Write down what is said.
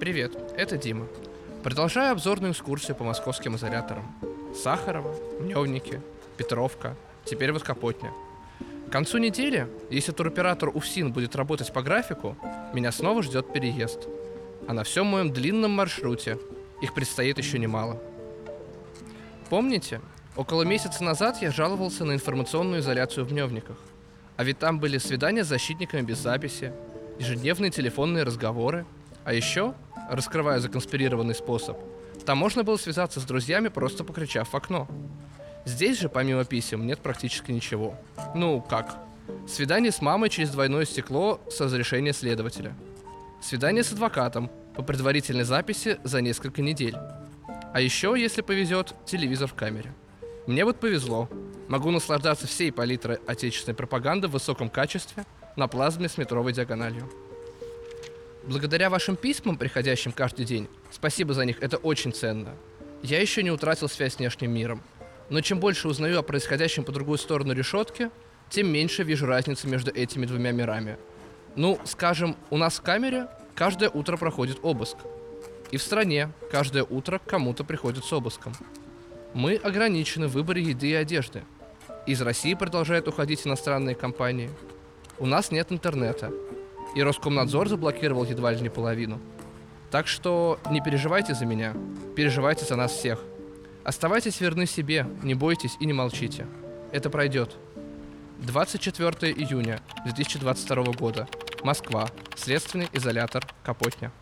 Привет, это Дима. Продолжаю обзорную экскурсию по московским изоляторам. Сахарова, Мневники, Петровка, теперь вот Капотня. К концу недели, если туроператор УФСИН будет работать по графику, меня снова ждет переезд. А на всем моем длинном маршруте их предстоит еще немало. Помните, около месяца назад я жаловался на информационную изоляцию в Мневниках. А ведь там были свидания с защитниками без записи, ежедневные телефонные разговоры, а еще, раскрывая законспирированный способ, там можно было связаться с друзьями, просто покричав в окно. Здесь же, помимо писем, нет практически ничего. Ну, как? Свидание с мамой через двойное стекло с разрешения следователя. Свидание с адвокатом по предварительной записи за несколько недель. А еще, если повезет, телевизор в камере. Мне вот повезло. Могу наслаждаться всей палитрой отечественной пропаганды в высоком качестве на плазме с метровой диагональю. Благодаря вашим письмам, приходящим каждый день, спасибо за них, это очень ценно. Я еще не утратил связь с внешним миром. Но чем больше узнаю о происходящем по другую сторону решетки, тем меньше вижу разницы между этими двумя мирами. Ну, скажем, у нас в камере каждое утро проходит обыск. И в стране каждое утро кому-то приходит с обыском. Мы ограничены в выборе еды и одежды. Из России продолжают уходить иностранные компании. У нас нет интернета. И Роскомнадзор заблокировал едва ли не половину. Так что не переживайте за меня, переживайте за нас всех. Оставайтесь верны себе, не бойтесь и не молчите. Это пройдет. 24 июня 2022 года. Москва. Следственный изолятор Капотня.